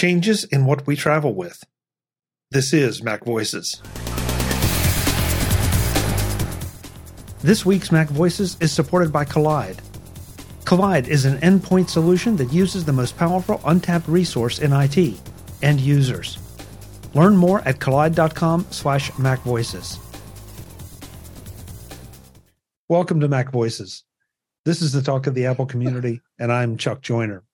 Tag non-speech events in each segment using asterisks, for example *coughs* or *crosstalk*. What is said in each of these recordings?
Changes in what we travel with. This is Mac Voices. This week's Mac Voices is supported by Kolide. Kolide is an endpoint solution that uses the most powerful untapped resource in IT, end users. Learn more at kolide.com slash macvoices. Welcome to Mac Voices. This is the talk of the Apple community, and I'm Chuck Joiner.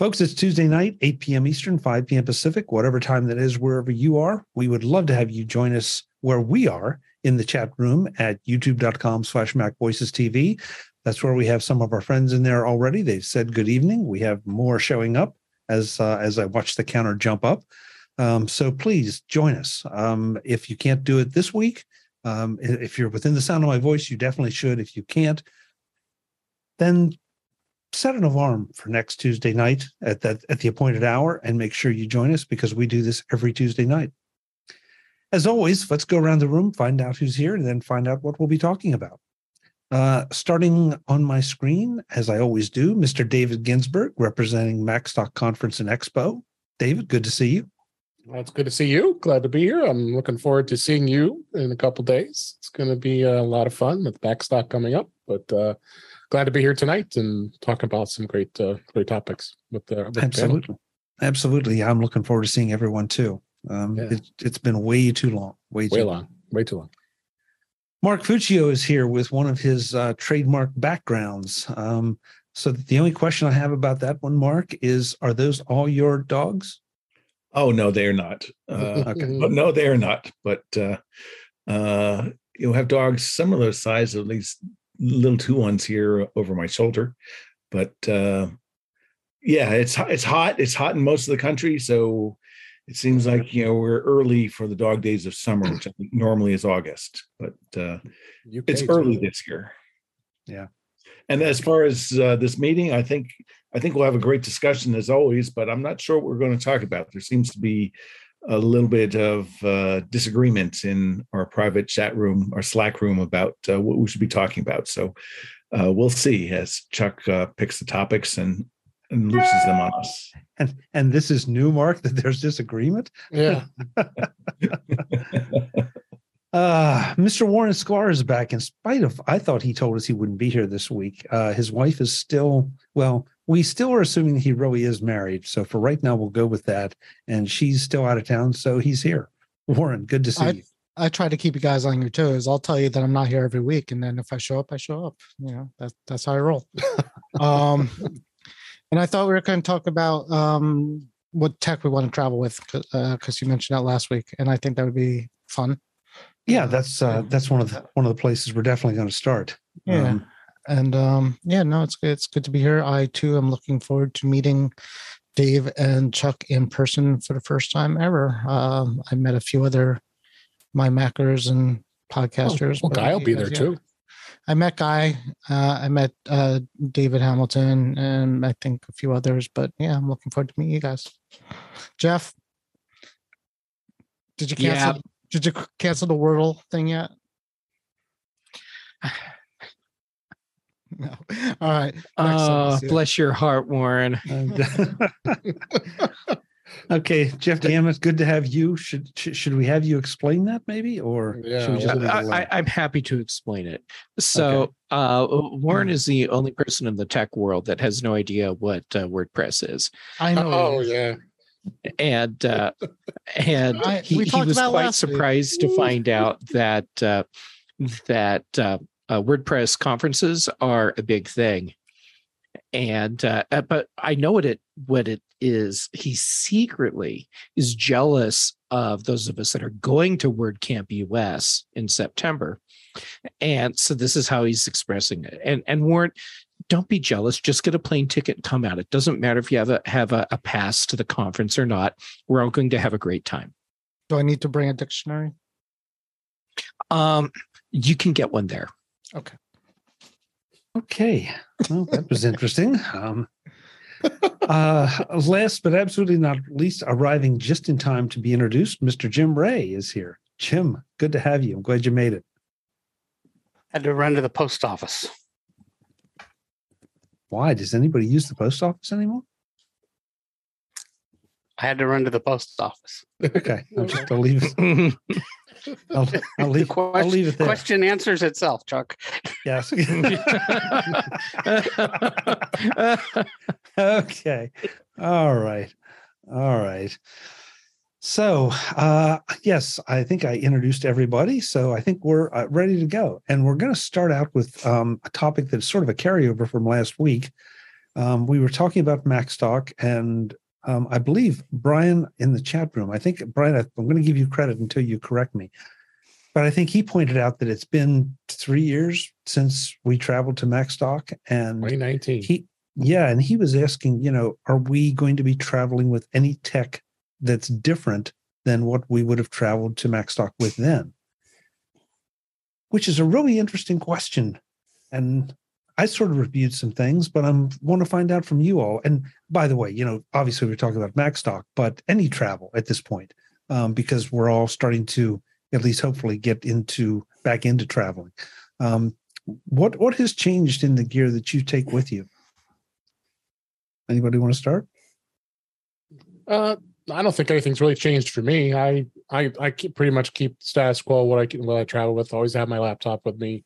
Folks, it's Tuesday night, 8 p.m. Eastern, 5 p.m. Pacific, whatever time that is, wherever you are. We would love to have you join us where we are in the chat room at youtube.com slash macvoicestv. That's where we have some of our friends in there already. They've said good evening. We have more showing up as uh, as I watch the counter jump up. Um, so please join us. Um, if you can't do it this week, um, if you're within the sound of my voice, you definitely should. If you can't, then set an alarm for next Tuesday night at that at the appointed hour and make sure you join us because we do this every Tuesday night. As always, let's go around the room, find out who's here, and then find out what we'll be talking about. Uh, starting on my screen, as I always do, Mr. David Ginsburg, representing MacStock Conference and Expo. David, good to see you. Well, it's good to see you. Glad to be here. I'm looking forward to seeing you in a couple days. It's going to be a lot of fun with MacStock coming up, but uh, glad to be here tonight and talk about some great, uh, great topics with the with absolutely, panel. absolutely. I'm looking forward to seeing everyone too. Um, yeah. it, has been way too long, way, way too long, way too long. Mark Fuccio is here with one of his uh, trademark backgrounds. Um, so the only question I have about that one, Mark, is: Are those all your dogs? Oh no, they are not. *laughs* Uh, okay. no, they are not. But uh, uh, you have dogs similar size, at least little two ones here over my shoulder. But uh, yeah, it's it's hot. It's hot in most of the country, so it seems like you know we're early for the dog days of summer, which I think normally is August, but uh, it's early this year. Yeah. And as far as uh, this meeting, I think I think we'll have a great discussion as always, but I'm not sure what we're going to talk about. There seems to be a little bit of uh, disagreement in our private chat room, our Slack room about uh, what we should be talking about. So uh, we'll see as Chuck uh, picks the topics and and looses them on us. And and this is new, Mark, that there's disagreement. Yeah. *laughs* *laughs* uh, Mr. Warren Sklar is back in spite of I thought he told us he wouldn't be here this week. Uh, his wife is still well, we still are assuming he really is married. So for right now, we'll go with that. And she's still out of town, so he's here. Warren, good to see I, you. I try to keep you guys on your toes. I'll tell you that I'm not here every week, and then if I show up, I show up. You know, that's that's how I roll. *laughs* um, and I thought we were going to talk about um, what tech we want to travel with because uh, you mentioned that last week, and I think that would be fun. Yeah, that's uh, that's one of the one of the places we're definitely going to start. Yeah, um, and um, yeah, no, it's good. It's good to be here. I too am looking forward to meeting Dave and Chuck in person for the first time ever. Um, I met a few other my Mackers and podcasters. Oh, well, Guy will be there yeah. too. I met Guy, uh, I met uh, David Hamilton, and I think a few others. But yeah, I'm looking forward to meeting you guys. Jeff, did you cancel? Yeah. Did you cancel the Wordle thing yet? *sighs* *laughs* *laughs* no. All right. Oh, bless your heart, Warren. *laughs* *laughs* Okay, Jeff Gamet, good to have you. Should should we have you explain that maybe, or yeah, should we just I, am happy to explain it. So, okay. uh, Warren is the only person in the tech world that has no idea what uh, WordPress is. I know. Oh yeah. And uh, and I, he, he was quite surprised week. to find out that uh, that uh, uh, WordPress conferences are a big thing and uh, uh, but I know what it what it is. He secretly is jealous of those of us that are going to WordCamp US in September, and so this is how he's expressing it. And and Warren, don't be jealous. Just get a plane ticket and come out. It doesn't matter if you have a have a, a pass to the conference or not. We're all going to have a great time. Do I need to bring a dictionary? Um, you can get one there. Okay. Okay, well, that was interesting. Um, uh, last but absolutely not least, arriving just in time to be introduced, Mr. Jim Rea is here. Jim, good to have you. I'm glad you made it. Had to run to the post office. Why? Does anybody use the post office anymore? I had to run to the post office. Okay, I'll just I'll leave. It. *laughs* I'll, I'll leave. Question, I'll leave it there. Question answers itself, Chuck. Yes. *laughs* okay. All right. All right. So, uh, yes, I think I introduced everybody. So I think we're uh, ready to go. And we're going to start out with um, a topic that's sort of a carryover from last week. Um, we were talking about MacStock, and um, I believe Brian in the chat room, I think, Brian, I'm going to give you credit until you correct me. But I think he pointed out that it's been three years since we traveled to MacStock. And 2019. He, yeah. And he was asking, you know, are we going to be traveling with any tech that's different than what we would have traveled to MacStock with then? Which is a really interesting question. And I sort of reviewed some things, but I'm want to find out from you all. And by the way, you know, obviously we're talking about MacStock, but any travel at this point, um, because we're all starting to at least hopefully get into back into traveling. Um, what what has changed in the gear that you take with you? Anybody want to start? Uh, I don't think anything's really changed for me. I I I keep pretty much keep status quo what I what I travel with. always have my laptop with me.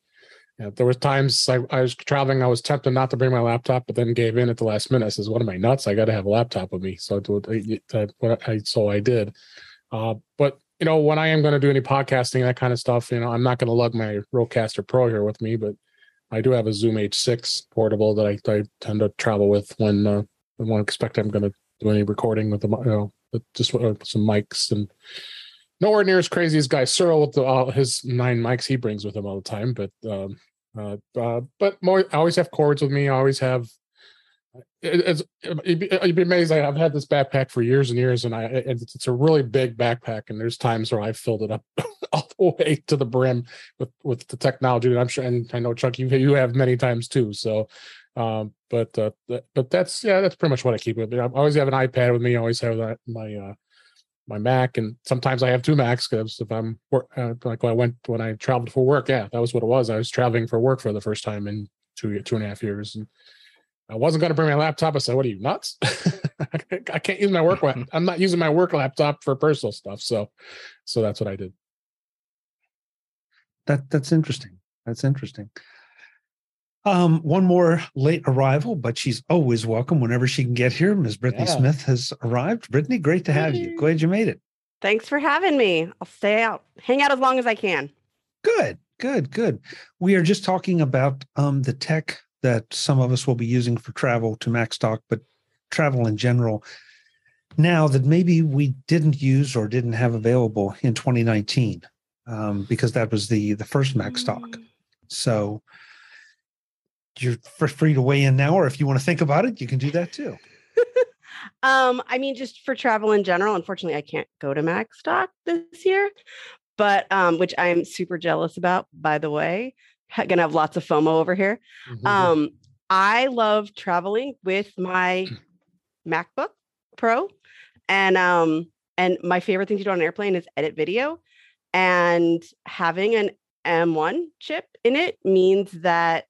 Know, there was times I, I was traveling, I was tempted not to bring my laptop, but then gave in at the last minute. I says, "What am I nuts? I got to have a laptop with me." So I, so I did. Uh, but you know, when I am going to do any podcasting, that kind of stuff, you know, I'm not going to lug my Rodecaster Pro here with me, but I do have a Zoom H6 portable that I, I tend to travel with when uh, I won't expect I'm going to do any recording with the, you know, just uh, some mics and nowhere near as crazy as Guy Serle with the, all his nine mics he brings with him all the time. But, um, uh, uh, but more, I always have cords with me. I always have it's you'd be amazed. I've had this backpack for years and years, and I it's, it's a really big backpack. And there's times where I've filled it up *laughs* all the way to the brim with with the technology that I'm sure. And I know Chuck, you you have many times too. So, um, but uh, but that's yeah, that's pretty much what I keep with me. I always have an iPad with me. I always have that my uh, my Mac, and sometimes I have two Macs because if I'm uh, like when I went when I traveled for work, yeah, that was what it was. I was traveling for work for the first time in two two and a half years. And, I wasn't going to bring my laptop. I said, "What are you nuts? *laughs* I can't use my work. *laughs* I'm not using my work laptop for personal stuff." So, so that's what I did. That that's interesting. That's interesting. Um, one more late arrival, but she's always welcome whenever she can get here. Ms. Brittany yeah. Smith has arrived. Brittany, great to have you. Glad you made it. Thanks for having me. I'll stay out, hang out as long as I can. Good, good, good. We are just talking about um, the tech that some of us will be using for travel to MacStock, but travel in general now that maybe we didn't use or didn't have available in 2019 um, because that was the the first MacStock. Mm. So you're free to weigh in now, or if you want to think about it, you can do that too. *laughs* um, I mean, just for travel in general. Unfortunately, I can't go to MacStock this year, but um, which I'm super jealous about, by the way gonna have lots of FOMO over here. Mm-hmm. Um, I love traveling with my *clears throat* MacBook Pro, and um, and my favorite thing to do on an airplane is edit video. And having an M1 chip in it means that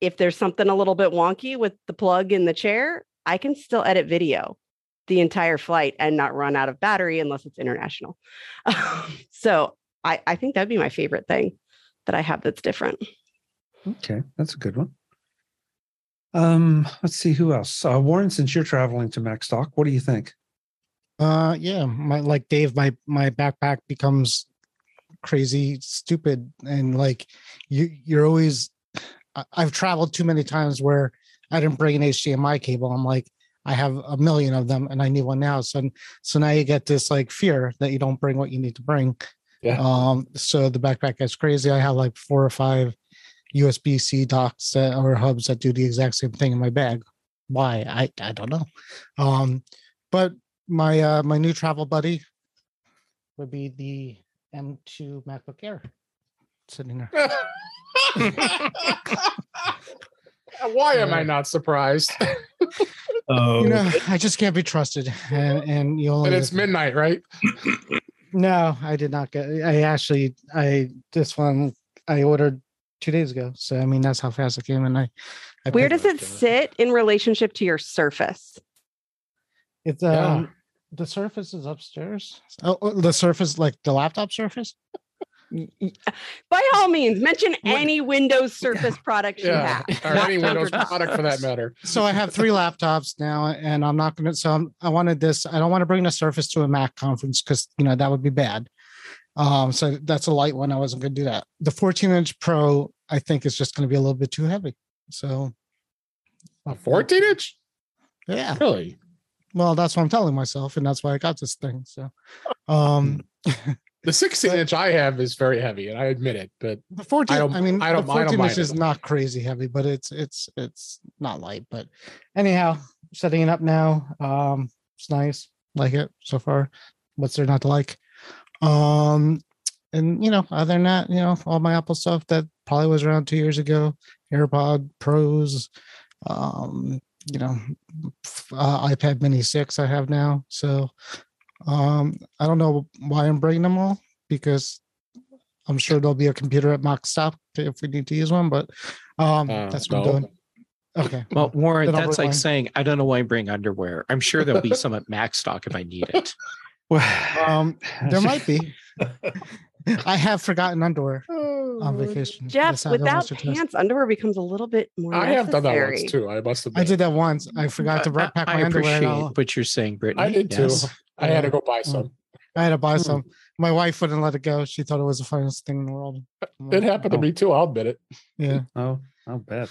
if there's something a little bit wonky with the plug in the chair, I can still edit video the entire flight and not run out of battery unless it's international. *laughs* so I, I think that'd be my favorite thing that I have that's different. Okay, that's a good one. Um, let's see who else. Uh, Warren, since you're traveling to MacStock, what do you think? Uh, yeah, my like Dave, my my backpack becomes crazy stupid, and like you, you're always. I've traveled too many times where I didn't bring an HDMI cable. I'm like, I have a million of them, and I need one now. So, so now you get this like fear that you don't bring what you need to bring. Yeah. Um. So the backpack gets crazy. I have like four or five USB C docks that, or hubs that do the exact same thing in my bag. Why? I I don't know. Um, but my uh, my new travel buddy would be the M2 MacBook Air sitting there. *laughs* Why am I not surprised? *laughs* oh, you know, I just can't be trusted, and and you only. And it's midnight, right? *coughs* no, I did not get. I actually, I this one I ordered two days ago. So I mean, that's how fast it came. And I, I where does it sit in relationship to your Surface? It's um, The Surface is upstairs. Oh, oh, the Surface, like the laptop Surface. By all means, mention any Windows Surface product yeah. you have, or any Windows product for that matter. So I have three laptops now, and I'm not going to. So I'm, I wanted this. I don't want to bring the Surface to a Mac conference because you know that would be bad. Um, so that's a light one. I wasn't going to do that. The 14 inch Pro, I think, is just going to be a little bit too heavy. So a 14 inch? Yeah. Really? Well, that's what I'm telling myself, and that's why I got this thing. So, um, *laughs* the 16 inch I have is very heavy, and I admit it. But the 14, I, don't, I mean, I don't, the 14 I don't inch is not crazy heavy, but it's it's it's not light. But anyhow, setting it up now. Um, it's nice, like it so far. What's there not to like? Um, and you know, other than that, you know, all my Apple stuff that probably was around two years ago, AirPod Pros, um, you know, uh, iPad Mini six I have now. So um, I don't know why I'm bringing them all because I'm sure there'll be a computer at Mac Stock if we need to use one, but um, uh, that's what no. I'm doing. Okay. Well, Warren, that's like saying I don't know why I bring underwear. I'm sure there'll be some at Macstock if I need it. Well, *laughs* *sighs* um, there might be. *laughs* I have forgotten underwear oh, on vacation. Jeff, without pants, underwear becomes a little bit more. I necessary. have done that once too. I must have. I did that once. I forgot to pack my I underwear. Appreciate what you're saying, Brittany. I did yes. too. I had to go buy some. I had to buy hmm. some. My wife wouldn't let it go. She thought it was the finest thing in the world. It happened oh. to me too. I'll admit it. Yeah. Oh, I'll bet.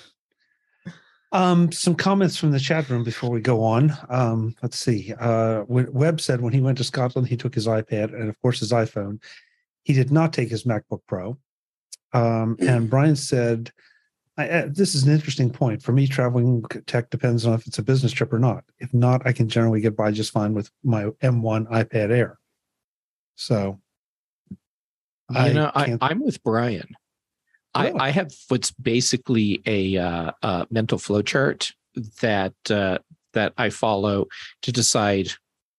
Um, some comments from the chat room before we go on. Um, let's see. Uh, Webb said when he went to Scotland, he took his iPad and, of course, his iPhone. He did not take his MacBook Pro. Um, and Brian said, I, uh, This is an interesting point. For me, traveling tech depends on if it's a business trip or not. If not, I can generally get by just fine with my M1 iPad Air. So, you I know, I, I'm with Brian. I, I, have what's basically a, uh, a mental flow chart that uh, that I follow to decide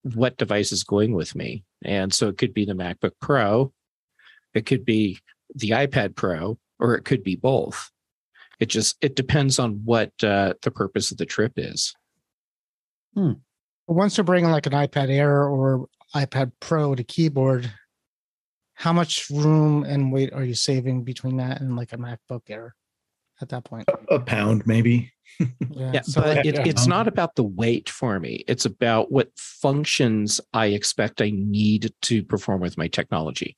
what device is going with me, and so it could be the MacBook Pro, it could be the iPad Pro, or it could be both. It just it depends on what uh, the purpose of the trip is. Hmm. Once you're bringing like an iPad Air or iPad Pro to keyboard, how much room and weight are you saving between that and like a MacBook Air at that point? A, a pound, maybe. *laughs* yeah, yeah so but it, it's not about the weight for me. It's about what functions I expect I need to perform with my technology.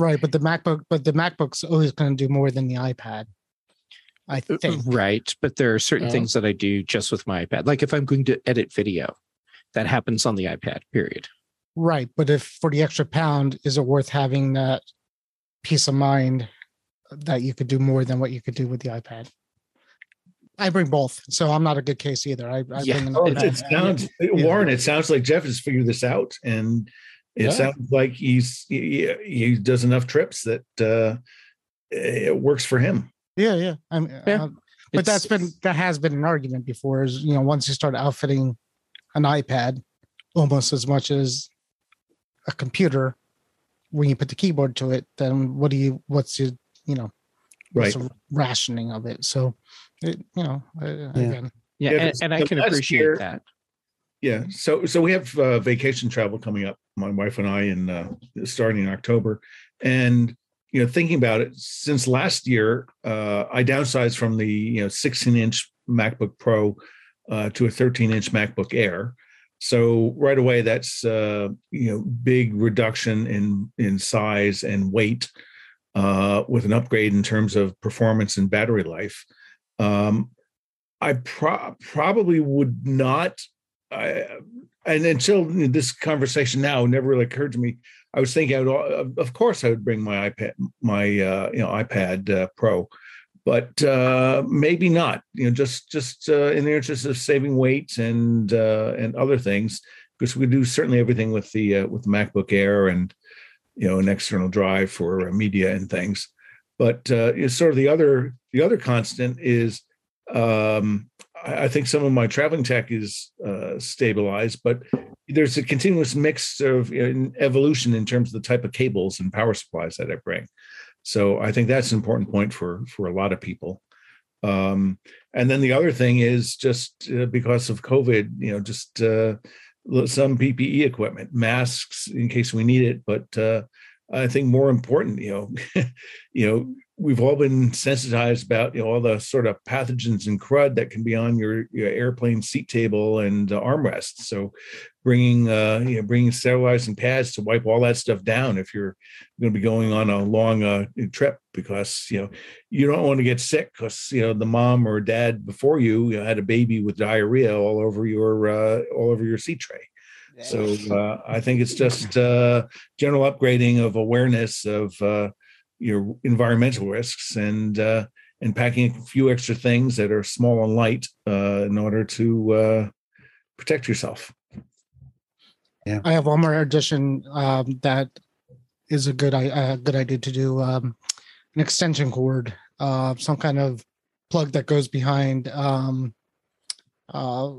Right, but the MacBook, but the MacBook's always going to do more than the iPad. I uh, think. Right, but there are certain yeah. things that I do just with my iPad. Like if I'm going to edit video, that happens on the iPad. Period. Right. But if for the extra pound, is it worth having that peace of mind that you could do more than what you could do with the iPad? I bring both, so I'm not a good case either. I, I yeah. Oh, it, it, sounds yeah. Warren. It sounds like Jeff has figured this out, and it yeah. sounds like he's he, he, does enough trips that uh, it works for him. Yeah, yeah. I'm, yeah. Uh, but that's been that has been an argument before. Is you know once you start outfitting an iPad almost as much as a computer when you put the keyboard to it then what do you what's your you know right rationing of it so it, you know yeah. again yeah, yeah and, and i can appreciate year, that yeah so so we have uh, vacation travel coming up my wife and i in uh, starting in october and you know thinking about it since last year uh, i downsized from the you know 16 inch macbook pro uh, to a 13 inch macbook air so right away, that's uh, you know big reduction in in size and weight uh, with an upgrade in terms of performance and battery life. Um, I pro- probably would not. I, and until this conversation now never really occurred to me. I was thinking, would, of course, I would bring my iPad, my uh, you know iPad uh, Pro, but uh, maybe not. You know, just just uh, in the interest of saving weight and uh, and other things, because we do certainly everything with the uh, with the MacBook Air and you know an external drive for media and things. But sort of the other the other constant is um, I think some of my traveling tech is stabilized, but there's a continuous mix of evolution in terms of the type of cables and power supplies that I bring. So I think that's an important point for for a lot of people. Um, and then the other thing is just uh, because of COVID, you know, just uh, some PPE equipment, masks in case we need it. But uh, I think more important, you know, *laughs* you know, we've all been sensitized about you know all the sort of pathogens and crud that can be on your, your airplane seat table and uh, armrests. So, bringing uh, you know bringing sterilizing pads to wipe all that stuff down if you're going to be going on a long uh, trip because you know you don't want to get sick because you know the mom or dad before you, you know, had a baby with diarrhea all over your uh, all over your seat tray. So uh, I think it's just uh, general upgrading of awareness of uh, your environmental risks and uh, and packing a few extra things that are small and light uh, in order to uh, protect yourself. Yeah, I have one more addition um, that is a good a good idea to do um, an extension cord, uh, some kind of plug that goes behind. Um, uh,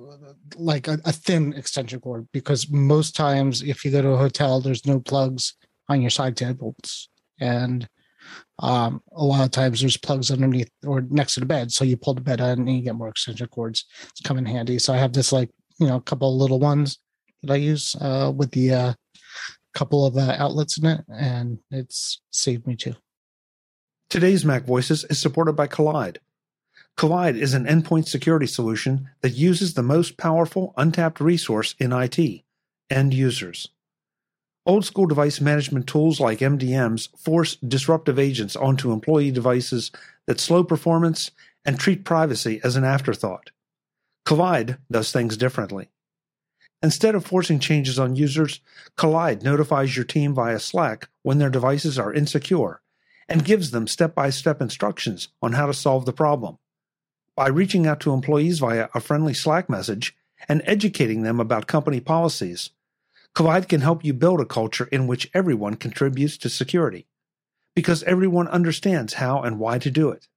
like a, a thin extension cord because most times if you go to a hotel there's no plugs on your side tables and um, a lot of times there's plugs underneath or next to the bed. So you pull the bed and you get more extension cords. It's come in handy. So I have this like, you know, a couple little ones that I use uh, with the uh, couple of uh, outlets in it, and it's saved me too. Today's Mac Voices is supported by Kolide. Kolide is an endpoint security solution that uses the most powerful untapped resource in IT end users. Old school device management tools like MDMs force disruptive agents onto employee devices that slow performance and treat privacy as an afterthought. Kolide does things differently. Instead of forcing changes on users, Kolide notifies your team via Slack when their devices are insecure and gives them step by step instructions on how to solve the problem. By reaching out to employees via a friendly Slack message and educating them about company policies, Kolide can help you build a culture in which everyone contributes to security, because everyone understands how and why to do it.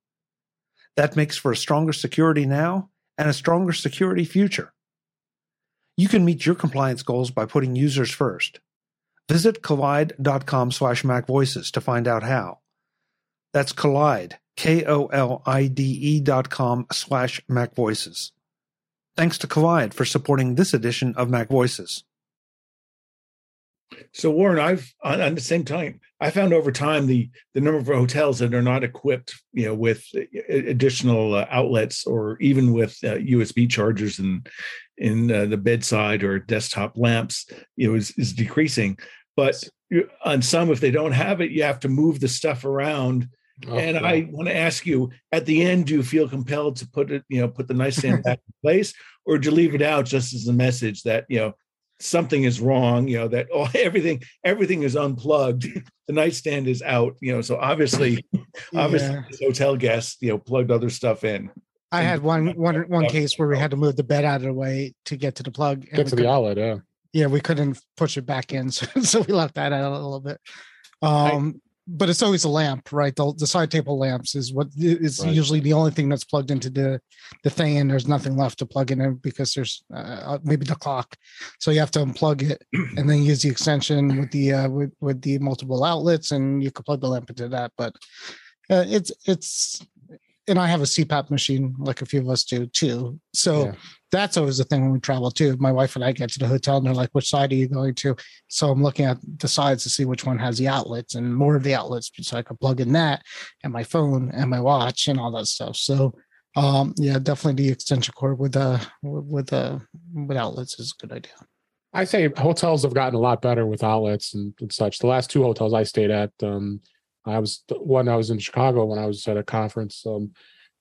That makes for a stronger security now and a stronger security future. You can meet your compliance goals by putting users first. Visit kolide.com slash macvoices to find out how. That's Kolide, K-O-L-I-D-E dot com slash macvoices. Thanks to Kolide for supporting this edition of Mac Voices. So Warren, I've on, on, the same time, I found over time the the number of hotels that are not equipped, you know, with additional uh, outlets or even with uh, USB chargers and in uh, the bedside or desktop lamps, you know, is, is decreasing. But on some, if they don't have it, you have to move the stuff around. Oh, and I want to ask you: at the end, do you feel compelled to put it, you know, put the nightstand back in place, or do you leave it out just as a message that you know something is wrong you know that oh, *laughs* everything everything is unplugged. The nightstand is out you know so obviously *laughs* obviously hotel guests you know plugged other stuff in. I had *laughs* one one one case where we had to move the bed out of the way to get to the plug get to the outlet yeah. Yeah we couldn't push it back in so, so we left that out a little bit. Um but it's always a lamp, right? The, the side table lamps is what is right. usually the only thing that's plugged into the the thing, and there's nothing left to plug in because there's uh, uh, maybe the clock, so you have to unplug it *clears throat* and then use the extension with the uh, with with the multiple outlets, and you could plug the lamp into that. But uh, it's it's and I have a CPAP machine, like a few of us do too. So yeah. that's always the thing when we travel too. My wife and I get to the hotel and they're like, which side are you going to? So I'm looking at the sides to see which one has the outlets and more of the outlets so I can plug in that and my phone and my watch and all that stuff. So um yeah, definitely the extension cord with uh with uh with outlets is a good idea. I say hotels have gotten a lot better with outlets and, and such. The last two hotels I stayed at, um, I was when I was in Chicago when I was at a conference. Um,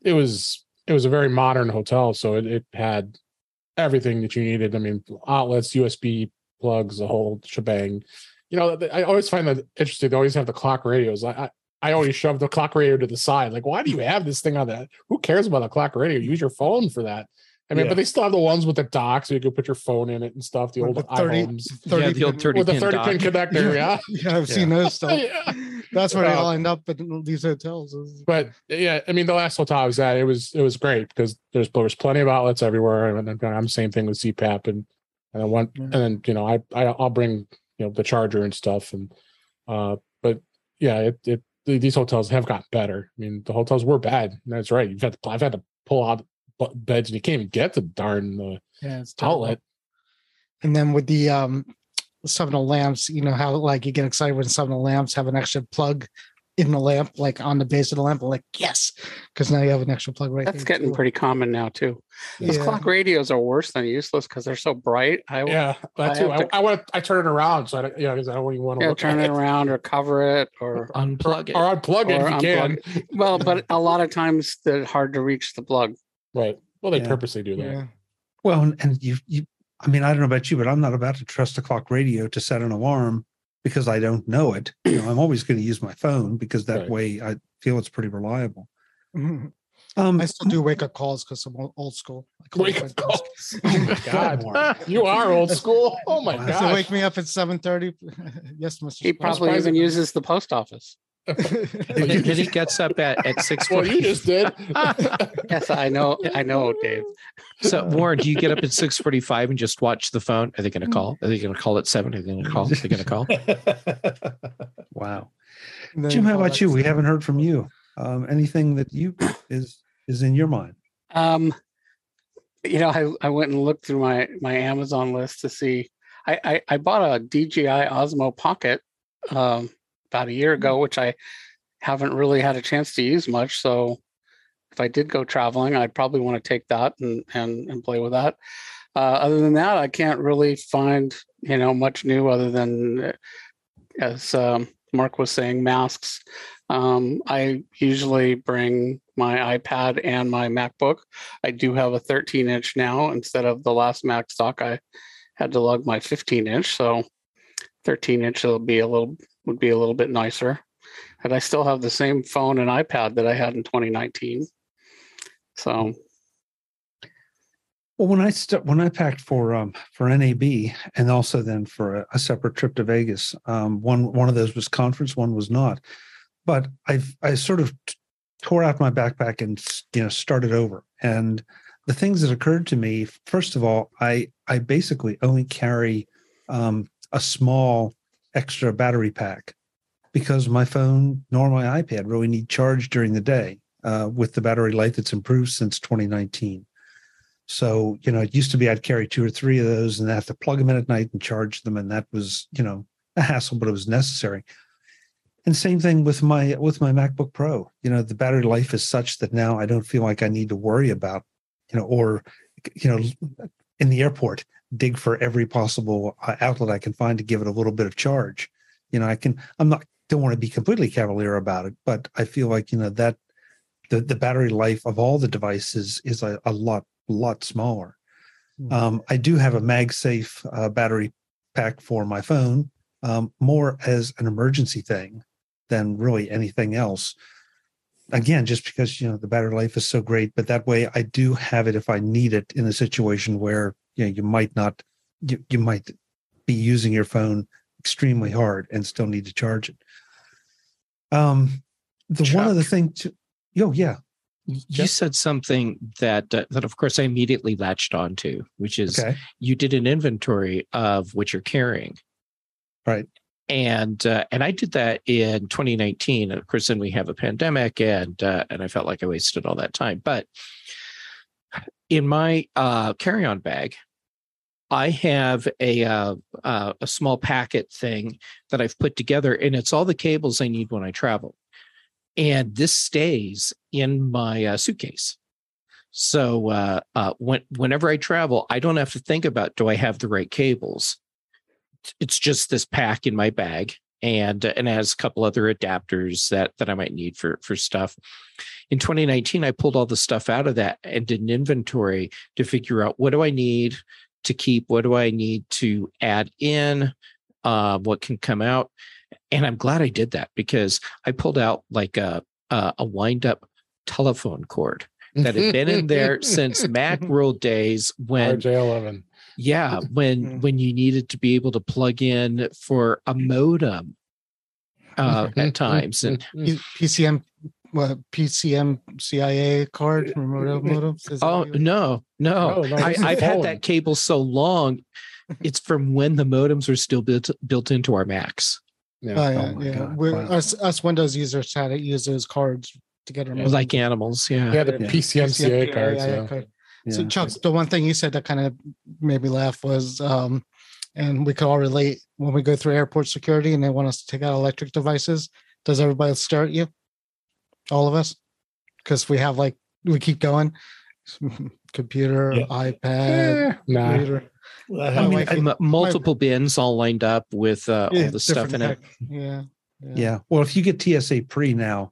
it was it was a very modern hotel, so it, it had everything that you needed. I mean, outlets, USB plugs, the whole shebang. You know, I always find that interesting. They always have the clock radios. I, I I always shove the clock radio to the side. Like, why do you have this thing on that? Who cares about the clock radio? Use your phone for that. I mean, yeah. but they still have the ones with the dock, so you could put your phone in it and stuff. The old the 30, iPhones, 30 yeah, the old 30 with the 30 pin, pin connector. *laughs* Yeah, yeah, I've seen those *laughs* stuff. That's where uh, they all end up in these hotels. But yeah, I mean, the last hotel I was at, it was it was great because there's there was plenty of outlets everywhere, and then I'm same thing with CPAP, and and I want, yeah. and then you know, I, I I'll bring you know the charger and stuff, and uh, but yeah, it it these hotels have gotten better. I mean, the hotels were bad. That's right. You've had to, I've had to pull out beds and you can't even get the darn the yeah, outlet. And then with the um some of the lamps, you know how like you get excited when some of the lamps have an extra plug in the lamp, like on the base of the lamp. I'm like, yes, because now you have an extra plug right That's getting too. pretty common now too. Those yeah. clock radios are worse than useless because they're so bright. I yeah, that too. I, I, I, want to. I turn it around, so I don't, yeah, because I don't even want to. Yeah, turn it, it around or cover it or unplug it or unplug it or if you unplug. can. well, but a lot of times they're hard to reach the plug. Right. Well, they yeah. purposely do that. Yeah. Well, and you you. I mean, I don't know about you, but I'm not about to trust a clock radio to set an alarm because I don't know it. You know, I'm always going to use my phone because that right. way I feel it's pretty reliable. Mm-hmm. Um, I still do wake up calls because I'm old school. Wake up calls. calls. Oh my *laughs* god, *laughs* you are old school. Oh my god! So wake me up at seven thirty. *laughs* yes, Mr. He probably even uses the post office. Then he gets up at, at *laughs* six. Well, you just did. *laughs* yes, I know. I know, Dave. So, Warren, do you get up at six forty-five and just watch the phone? Are they going to call? Are they going to call at seven? Are they going to call? Are they going to call? *laughs* wow. Jim, how about you? We haven't heard from you. Um, anything that you is is in your mind? Um, you know, I, I went and looked through my my Amazon list to see. I I, I bought a DJI Osmo Pocket um, about a year ago, mm-hmm. which I haven't really had a chance to use much. So if I did go traveling, I'd probably want to take that and and, and play with that. Uh, other than that, I can't really find you know much new other than uh, as um, Mark was saying, masks. Um, I usually bring my iPad and my MacBook. I do have a 13 inch now instead of the last MacStock. I had to lug my 15 inch, so 13 inch will be a little would be a little bit nicer. And I still have the same phone and iPad that I had in 2019. So well, when I st- when I packed for um, for NAB and also then for a, a separate trip to Vegas, um, one one of those was conference, one was not. But I I sort of t- tore out my backpack and you know started over. And the things that occurred to me, first of all, I I basically only carry um, a small extra battery pack because my phone nor my iPad really need charge during the day uh, with the battery life that's improved since 2019. So, you know, it used to be I'd carry two or three of those and I have to plug them in at night and charge them. And that was, you know, a hassle, but it was necessary. And same thing with my with my MacBook Pro. You know, the battery life is such that now I don't feel like I need to worry about, you know, or you know, in the airport, dig for every possible uh, outlet I can find to give it a little bit of charge. You know, I can. I'm not don't want to be completely cavalier about it, but I feel like you know that the the battery life of all the devices is a, a lot lot smaller. Mm-hmm. Um, I do have a MagSafe uh, battery pack for my phone, um, more as an emergency thing than really anything else. Again, just because you know the battery life is so great, but that way I do have it if I need it in a situation where you know you might not you, you might be using your phone extremely hard and still need to charge it. Um, the Chuck. one other thing to, oh yeah, you said something that uh, that of course I immediately latched onto, which is okay. you did an inventory of what you're carrying, right? And uh, and I did that in 2019. Of course, then we have a pandemic, and uh, and I felt like I wasted all that time. But in my uh, carry-on bag, I have a uh, uh, a small packet thing that I've put together, and it's all the cables I need when I travel and this stays in my uh, suitcase. So uh, uh, when, whenever I travel, I don't have to think about do I have the right cables. It's just this pack in my bag, and and has a couple other adapters that that I might need for for stuff. In 2019, I pulled all the stuff out of that and did an inventory to figure out what do I need to keep, what do I need to add in, uh, what can come out and I'm glad I did that because I pulled out like a a, a wind up telephone cord that had been in there since *laughs* Macworld days when RJ11. Yeah, when mm. when you needed to be able to plug in for a modem uh, at times and *laughs* PCM what PCM CIA card remote modem? *laughs* Oh no, no, no, no I, have had that cable so long. *laughs* It's from when the modems were still built built into our Macs. Yeah, oh, yeah, oh yeah. We're, us us Windows users had to use those cards to get remote. Like animals, yeah. Yeah, the yeah. PCMCIA cards. Yeah. So Chuck, the one thing you said that kind of made me laugh was um, and we could all relate when we go through airport security and they want us to take out electric devices. Does everybody stare at you? All of us, because we have like we keep going. *laughs* Computer, yeah. iPad, eh, nah. Well, I mean, my, multiple my, bins all lined up with uh, yeah, all the stuff in it. Yeah, yeah, yeah. Well, if you get TSA pre now,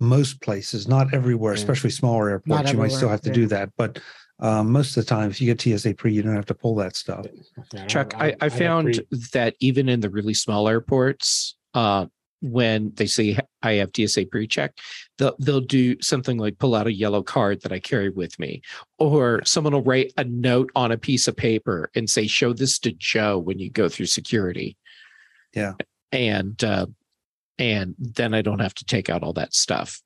most places, not everywhere, especially smaller airports, you might still have to do that. But um, most of the time, if you get TSA pre, you don't have to pull that stuff. Chuck, I, I, found that even in the really small airports, uh, when they say I have TSA pre-check, they'll they'll do something like pull out a yellow card that I carry with me, or someone will write a note on a piece of paper and say, "Show this to Joe when you go through security." Yeah, and uh, and then I don't have to take out all that stuff.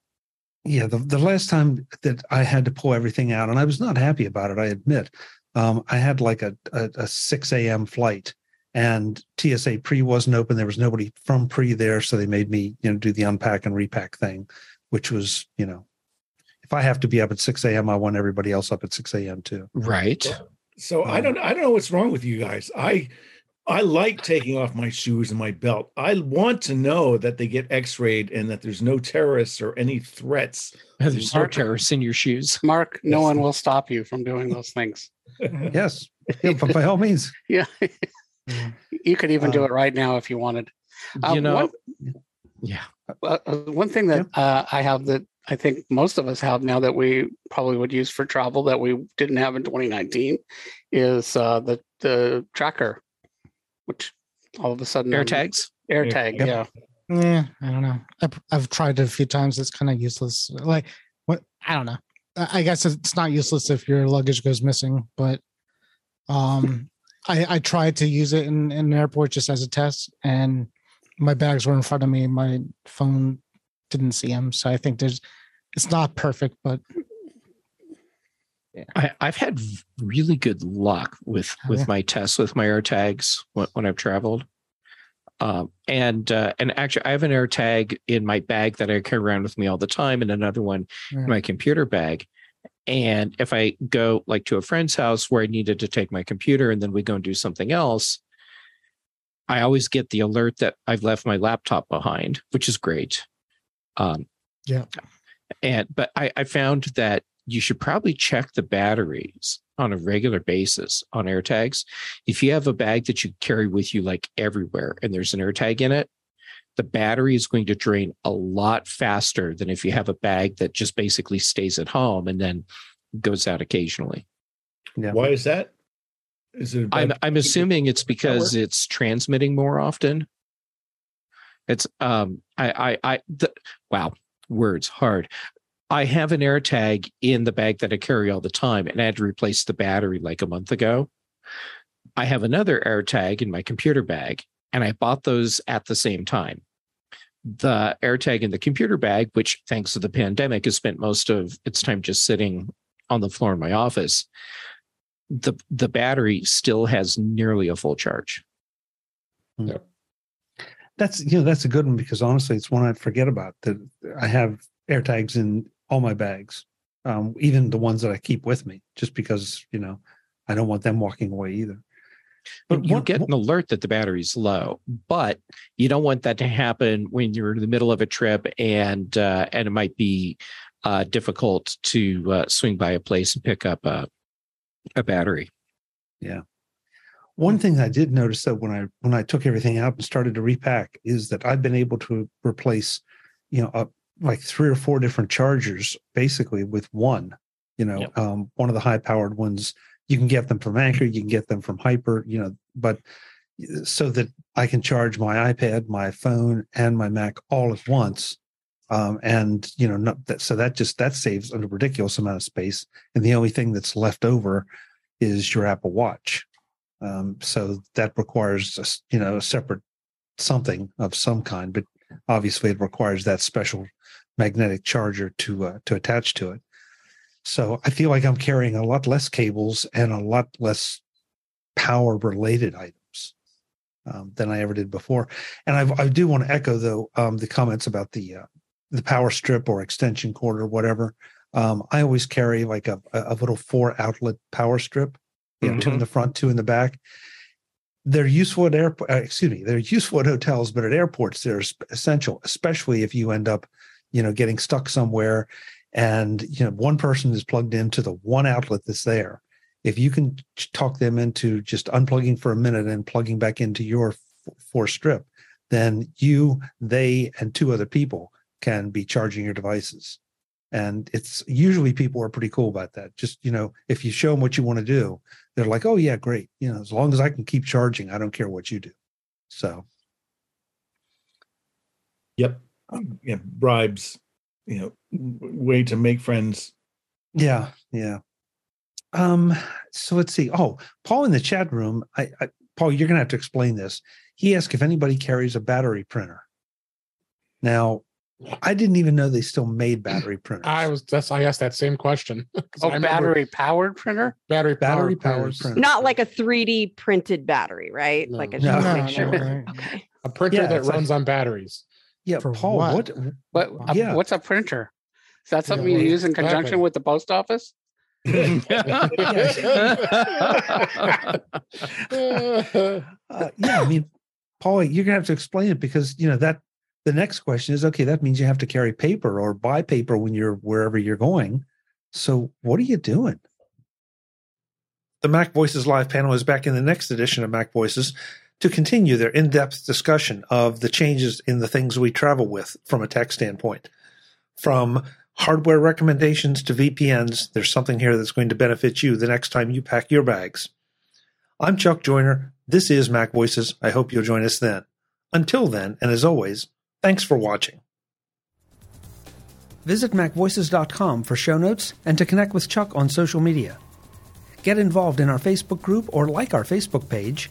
Yeah, the, the last time that I had to pull everything out, and I was not happy about it, I admit. Um, I had like a, a, a 6 a.m. flight and TSA pre wasn't open. There was nobody from pre there. So they made me, you know, do the unpack and repack thing, which was, you know, if I have to be up at 6 a.m., I want everybody else up at 6 a.m. too. Right. So um, I don't I don't know what's wrong with you guys. I I like taking off my shoes and my belt. I want to know that they get x-rayed and that there's no terrorists or any threats. *laughs* There's no terrorists in your shoes. *laughs* Mark, no one will stop you from doing those things. *laughs* yes. Yeah, by all means. Yeah. You could even do um, it right now if you wanted. Um, you know, one, yeah. Uh, uh, one thing that uh, I have that I think most of us have now that we probably would use for travel that we didn't have in 2019 is uh, the the tracker, which all of a sudden AirTags. AirTag, yeah. yeah. Yeah, I don't know. I've, I've tried it a few times. It's kind of useless. Like, what? I don't know. I guess it's not useless if your luggage goes missing, but um, *laughs* I, I tried to use it in, in an airport just as a test, and my bags were in front of me. My phone didn't see them, so I think there's it's not perfect, but yeah. I, have had really good luck with oh, with yeah. my tests with my air tags when, when I've traveled. Um, and uh, and actually, I have an air tag in my bag that I carry around with me all the time, and another one in my computer bag. And if I go like to a friend's house where I needed to take my computer and then we go and do something else, I always get the alert that I've left my laptop behind, which is great. Um, yeah. And but I, I found that you should probably check the batteries on a regular basis on AirTags. If you have a bag that you carry with you like everywhere and there's an AirTag in it, the battery is going to drain a lot faster than if you have a bag that just basically stays at home and then goes out occasionally. Yeah. Why is that? Is it I'm I'm assuming it's because it's transmitting more often. It's um I I I the, wow words hard. I have an AirTag in the bag that I carry all the time, and I had to replace the battery like a month ago. I have another AirTag in my computer bag, and I bought those at the same time. The AirTag in the computer bag, which thanks to the pandemic has spent most of its time just sitting on the floor in my office, the the battery still has nearly a full charge. Hmm. Yeah. That's you know that's a good one because honestly it's one I forget about that I have AirTags in all my bags, um, even the ones that I keep with me, just because you know I don't want them walking away either. But you get an alert that the battery's low, but you don't want that to happen when you're in the middle of a trip and uh, and it might be uh, difficult to uh, swing by a place and pick up a a battery. Yeah. One thing I did notice though when I when I took everything out and started to repack is that I've been able to replace, you know, uh, like three or four different chargers basically with one. You know, yep. um, one of the high powered ones you can get them from Anker you can get them from Hyper, you know, but so that I can charge my iPad, my phone, and my Mac all at once. Um, and you know, not that, so that just that saves a ridiculous amount of space. And the only thing that's left over is your Apple Watch. Um, so that requires a, you know a separate something of some kind, but obviously it requires that special magnetic charger to uh, to attach to it. So I feel like I'm carrying a lot less cables and a lot less power related items um, than I ever did before. And I've, i do want to echo though um, the comments about the uh, the power strip or extension cord or whatever. Um, I always carry like a, a little four outlet power strip, you know, mm-hmm. two in mm-hmm. the front, two in the back. they're useful at airport. Uh, excuse me, they're useful at hotels, but at airports they're essential, especially if you end up, you know, getting stuck somewhere, and you know one person is plugged into the one outlet that's there. If you can talk them into just unplugging for a minute and plugging back into your four strip, then you, they, and two other people can be charging your devices. And it's usually people are pretty cool about that. Just, you know, if you show them what you want to do, they're like, oh, yeah, great. You know, as long as I can keep charging, I don't care what you do. So, yep. Um, yeah. Bribes, you know, way to make friends. Yeah. Yeah. Um, so let's see. Oh, Paul in the chat room, I, I Paul, you're gonna have to explain this. He asked if anybody carries a battery printer. Now, I didn't even know they still made battery printers. I was that's I asked that same question. *laughs* Oh, battery powered printer? Battery battery powered printer. Not like a 3D printed battery, right? No. Like a no, no, sure. no, *laughs* okay. A printer yeah, that runs like, on batteries. Yeah, For Paul, what? What, what yeah. what's a printer? Is that something yeah, you use in conjunction exactly. with the post office? uh, *laughs* yeah, I mean, Paul, you're gonna have to explain it because you know that the next question is okay that means you have to carry paper or buy paper when you're wherever you're going so what are you doing the mac voices live panel is back in the next edition of mac voices to continue their in-depth discussion of the changes in the things we travel with from a tech standpoint. From hardware recommendations to vpns there's something here that's going to benefit you the next time you pack your bags. I'm chuck joiner this is mac voices. I hope you'll join us then. Until then and as always Thanks for watching. Visit MacVoices.com for show notes and to connect with Chuck on social media. Get involved in our Facebook group or like our Facebook page,